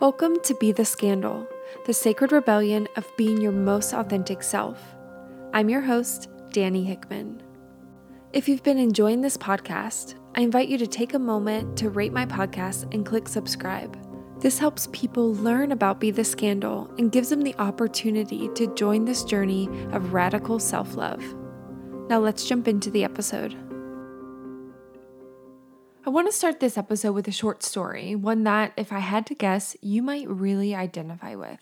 Welcome to Be the Scandal, the sacred rebellion of being your most authentic self. I'm your host, Dani Hickman. If you've been enjoying this podcast, I invite you to take a moment to rate my podcast and click subscribe. This helps people learn about Be the Scandal and gives them the opportunity to join this journey of radical self love. Now let's jump into the episode. I want to start this episode with a short story, one that, if I had to guess, you might really identify with.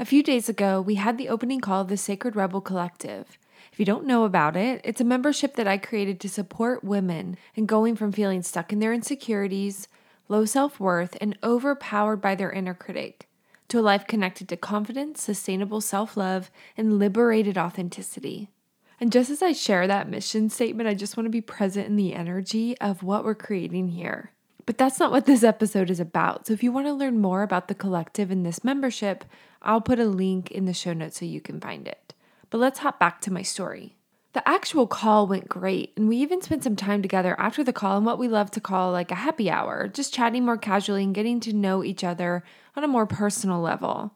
A few days ago, we had the opening call of the Sacred Rebel Collective. If you don't know about it, it's a membership that I created to support women in going from feeling stuck in their insecurities, low self worth, and overpowered by their inner critic to a life connected to confidence, sustainable self love, and liberated authenticity. And just as I share that mission statement, I just want to be present in the energy of what we're creating here. But that's not what this episode is about. So if you want to learn more about the collective and this membership, I'll put a link in the show notes so you can find it. But let's hop back to my story. The actual call went great, and we even spent some time together after the call in what we love to call like a happy hour, just chatting more casually and getting to know each other on a more personal level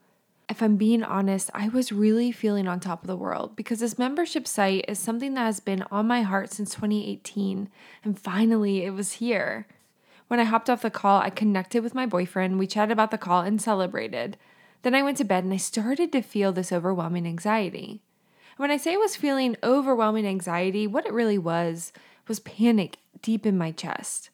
if I'm being honest, I was really feeling on top of the world because this membership site is something that has been on my heart since 2018, and finally it was here. When I hopped off the call, I connected with my boyfriend, we chatted about the call and celebrated. Then I went to bed and I started to feel this overwhelming anxiety. When I say I was feeling overwhelming anxiety, what it really was was panic deep in my chest.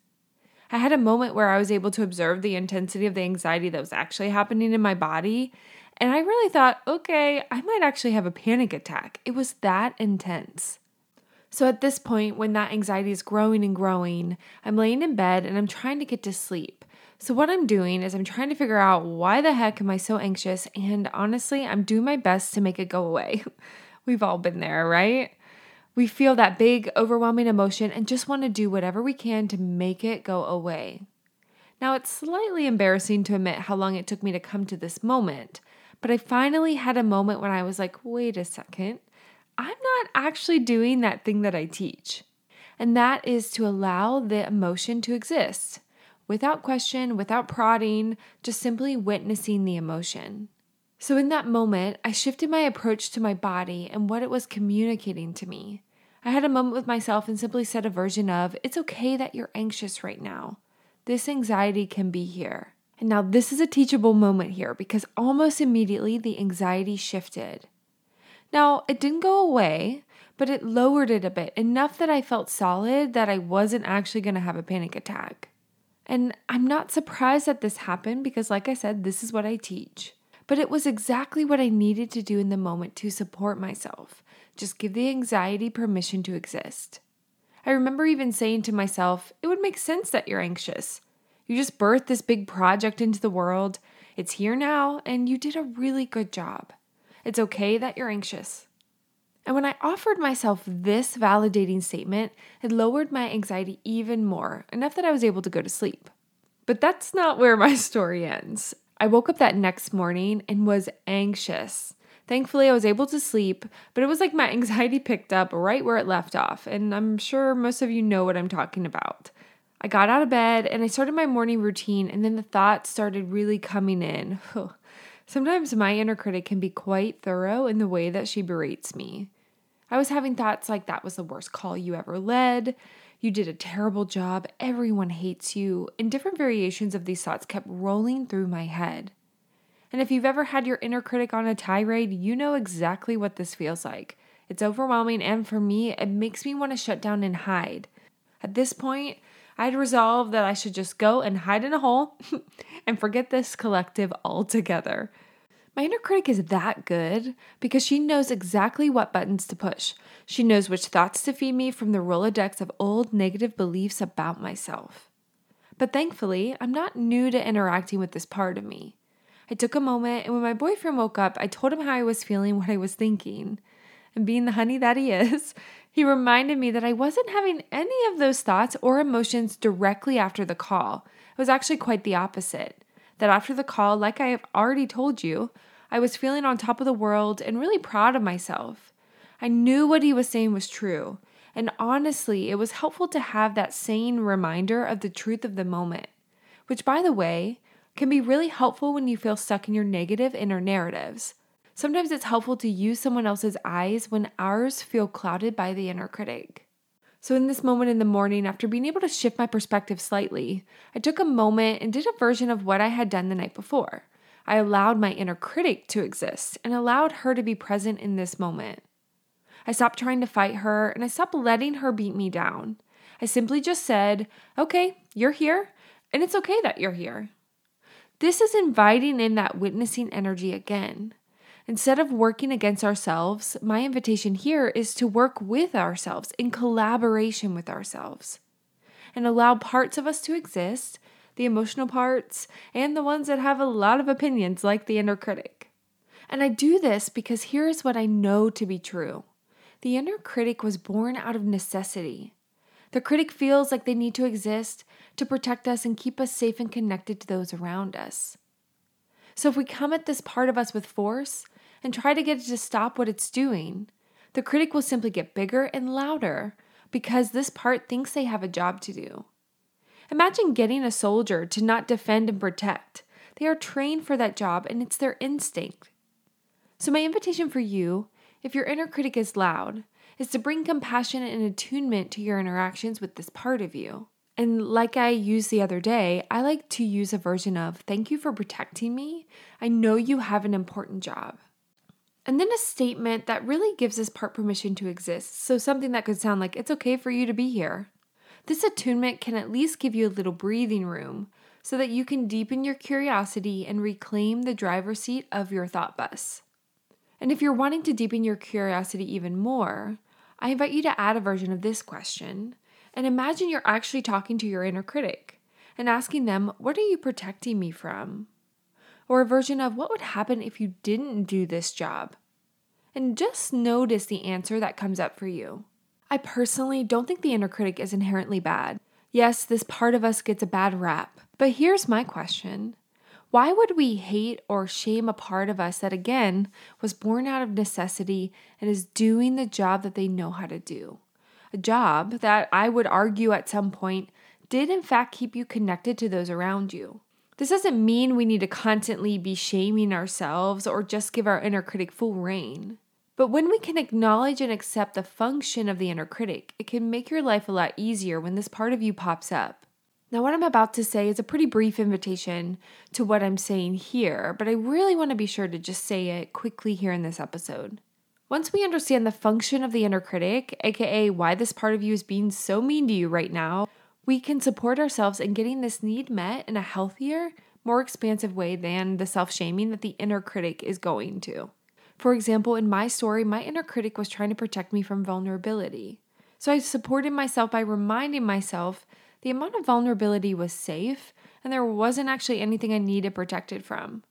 I had a moment where I was able to observe the intensity of the anxiety that was actually happening in my body, and I really thought, okay, I might actually have a panic attack. It was that intense. So at this point, when that anxiety is growing and growing, I'm laying in bed and I'm trying to get to sleep. So, what I'm doing is I'm trying to figure out why the heck am I so anxious? And honestly, I'm doing my best to make it go away. We've all been there, right? We feel that big, overwhelming emotion and just want to do whatever we can to make it go away. Now, it's slightly embarrassing to admit how long it took me to come to this moment, but I finally had a moment when I was like, wait a second, I'm not actually doing that thing that I teach. And that is to allow the emotion to exist without question, without prodding, just simply witnessing the emotion. So, in that moment, I shifted my approach to my body and what it was communicating to me. I had a moment with myself and simply said a version of, It's okay that you're anxious right now. This anxiety can be here. And now this is a teachable moment here because almost immediately the anxiety shifted. Now, it didn't go away, but it lowered it a bit, enough that I felt solid that I wasn't actually going to have a panic attack. And I'm not surprised that this happened because, like I said, this is what I teach. But it was exactly what I needed to do in the moment to support myself. Just give the anxiety permission to exist. I remember even saying to myself, it would make sense that you're anxious. You just birthed this big project into the world. It's here now, and you did a really good job. It's okay that you're anxious. And when I offered myself this validating statement, it lowered my anxiety even more, enough that I was able to go to sleep. But that's not where my story ends. I woke up that next morning and was anxious. Thankfully, I was able to sleep, but it was like my anxiety picked up right where it left off, and I'm sure most of you know what I'm talking about. I got out of bed and I started my morning routine, and then the thoughts started really coming in. Sometimes my inner critic can be quite thorough in the way that she berates me. I was having thoughts like that was the worst call you ever led. You did a terrible job. Everyone hates you. And different variations of these thoughts kept rolling through my head. And if you've ever had your inner critic on a tirade, you know exactly what this feels like. It's overwhelming, and for me, it makes me want to shut down and hide. At this point, I'd resolved that I should just go and hide in a hole and forget this collective altogether. My inner critic is that good because she knows exactly what buttons to push. She knows which thoughts to feed me from the Rolodex of old negative beliefs about myself. But thankfully, I'm not new to interacting with this part of me. I took a moment, and when my boyfriend woke up, I told him how I was feeling, what I was thinking. And being the honey that he is, he reminded me that I wasn't having any of those thoughts or emotions directly after the call. It was actually quite the opposite. That after the call, like I have already told you, I was feeling on top of the world and really proud of myself. I knew what he was saying was true. And honestly, it was helpful to have that sane reminder of the truth of the moment. Which, by the way, can be really helpful when you feel stuck in your negative inner narratives. Sometimes it's helpful to use someone else's eyes when ours feel clouded by the inner critic. So, in this moment in the morning, after being able to shift my perspective slightly, I took a moment and did a version of what I had done the night before. I allowed my inner critic to exist and allowed her to be present in this moment. I stopped trying to fight her and I stopped letting her beat me down. I simply just said, Okay, you're here, and it's okay that you're here. This is inviting in that witnessing energy again. Instead of working against ourselves, my invitation here is to work with ourselves in collaboration with ourselves and allow parts of us to exist, the emotional parts, and the ones that have a lot of opinions, like the inner critic. And I do this because here is what I know to be true the inner critic was born out of necessity. The critic feels like they need to exist to protect us and keep us safe and connected to those around us. So if we come at this part of us with force and try to get it to stop what it's doing, the critic will simply get bigger and louder because this part thinks they have a job to do. Imagine getting a soldier to not defend and protect. They are trained for that job and it's their instinct. So, my invitation for you, if your inner critic is loud, is to bring compassion and attunement to your interactions with this part of you. And like I used the other day, I like to use a version of thank you for protecting me. I know you have an important job. And then a statement that really gives this part permission to exist. So something that could sound like it's okay for you to be here. This attunement can at least give you a little breathing room so that you can deepen your curiosity and reclaim the driver's seat of your thought bus. And if you're wanting to deepen your curiosity even more, I invite you to add a version of this question and imagine you're actually talking to your inner critic and asking them, What are you protecting me from? Or a version of, What would happen if you didn't do this job? And just notice the answer that comes up for you. I personally don't think the inner critic is inherently bad. Yes, this part of us gets a bad rap. But here's my question Why would we hate or shame a part of us that, again, was born out of necessity and is doing the job that they know how to do? a job that I would argue at some point did in fact keep you connected to those around you. This doesn't mean we need to constantly be shaming ourselves or just give our inner critic full reign. But when we can acknowledge and accept the function of the inner critic, it can make your life a lot easier when this part of you pops up. Now, what I'm about to say is a pretty brief invitation to what I'm saying here, but I really want to be sure to just say it quickly here in this episode. Once we understand the function of the inner critic, aka why this part of you is being so mean to you right now, we can support ourselves in getting this need met in a healthier, more expansive way than the self shaming that the inner critic is going to. For example, in my story, my inner critic was trying to protect me from vulnerability. So I supported myself by reminding myself the amount of vulnerability was safe and there wasn't actually anything I needed protected from.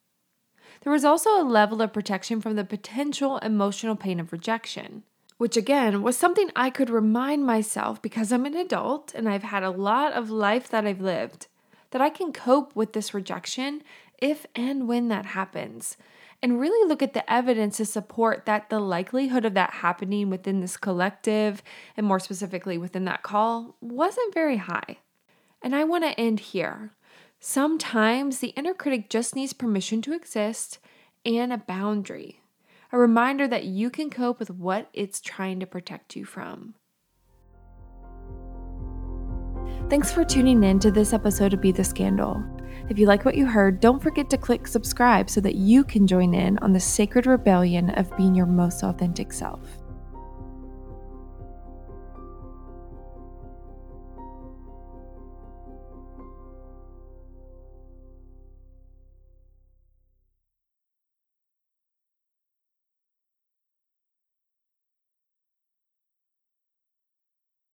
There was also a level of protection from the potential emotional pain of rejection, which again was something I could remind myself because I'm an adult and I've had a lot of life that I've lived, that I can cope with this rejection if and when that happens. And really look at the evidence to support that the likelihood of that happening within this collective, and more specifically within that call, wasn't very high. And I want to end here Sometimes the inner critic just needs permission to exist and a boundary, a reminder that you can cope with what it's trying to protect you from. Thanks for tuning in to this episode of Be the Scandal. If you like what you heard, don't forget to click subscribe so that you can join in on the sacred rebellion of being your most authentic self.